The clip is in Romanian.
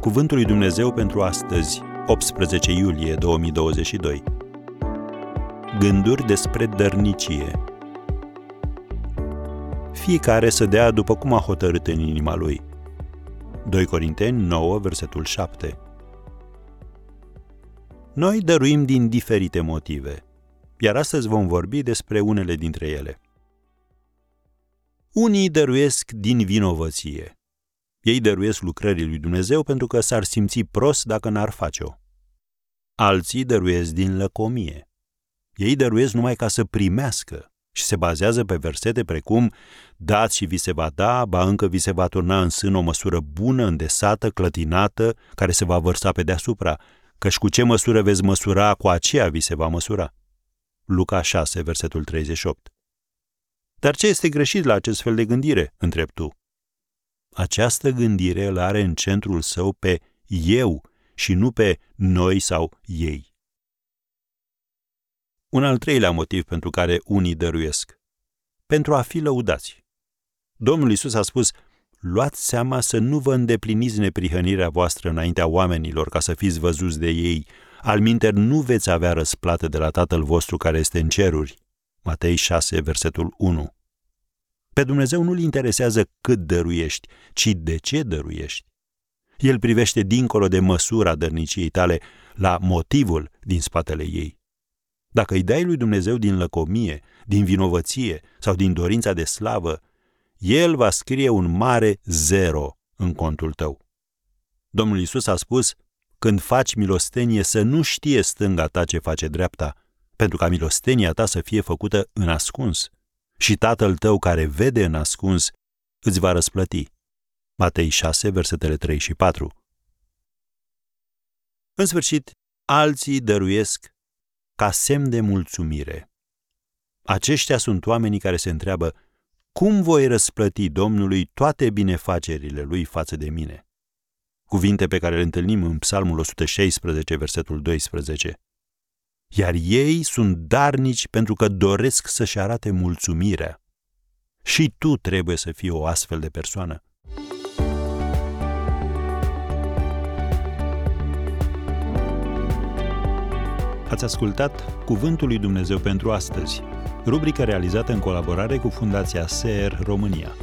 Cuvântul lui Dumnezeu pentru astăzi, 18 iulie 2022. Gânduri despre dărnicie. Fiecare să dea după cum a hotărât în inima lui. 2 Corinteni 9, versetul 7. Noi dăruim din diferite motive, iar astăzi vom vorbi despre unele dintre ele. Unii dăruiesc din vinovăție – ei dăruiesc lucrării lui Dumnezeu pentru că s-ar simți prost dacă n-ar face-o. Alții dăruiesc din lăcomie. Ei dăruiesc numai ca să primească și se bazează pe versete precum dați și vi se va da, ba încă vi se va turna în sân o măsură bună, îndesată, clătinată, care se va vărsa pe deasupra, căci cu ce măsură veți măsura, cu aceea vi se va măsura. Luca 6, versetul 38. Dar ce este greșit la acest fel de gândire, întreb tu? Această gândire îl are în centrul său pe eu și nu pe noi sau ei. Un al treilea motiv pentru care unii dăruiesc. Pentru a fi lăudați. Domnul Isus a spus, luați seama să nu vă îndepliniți neprihănirea voastră înaintea oamenilor ca să fiți văzuți de ei, alminter nu veți avea răsplată de la Tatăl vostru care este în ceruri. Matei 6, versetul 1. Pe Dumnezeu nu-L interesează cât dăruiești, ci de ce dăruiești. El privește dincolo de măsura dărniciei tale la motivul din spatele ei. Dacă îi dai lui Dumnezeu din lăcomie, din vinovăție sau din dorința de slavă, El va scrie un mare zero în contul tău. Domnul Isus a spus, când faci milostenie să nu știe stânga ta ce face dreapta, pentru ca milostenia ta să fie făcută în ascuns și Tatăl tău care vede în ascuns îți va răsplăti. Matei 6, versetele 3 și 4. În sfârșit, alții dăruiesc ca semn de mulțumire. Aceștia sunt oamenii care se întreabă cum voi răsplăti Domnului toate binefacerile lui față de mine? Cuvinte pe care le întâlnim în Psalmul 116, versetul 12 iar ei sunt darnici pentru că doresc să-și arate mulțumirea. Și tu trebuie să fii o astfel de persoană. Ați ascultat Cuvântul lui Dumnezeu pentru astăzi, rubrica realizată în colaborare cu Fundația SER România.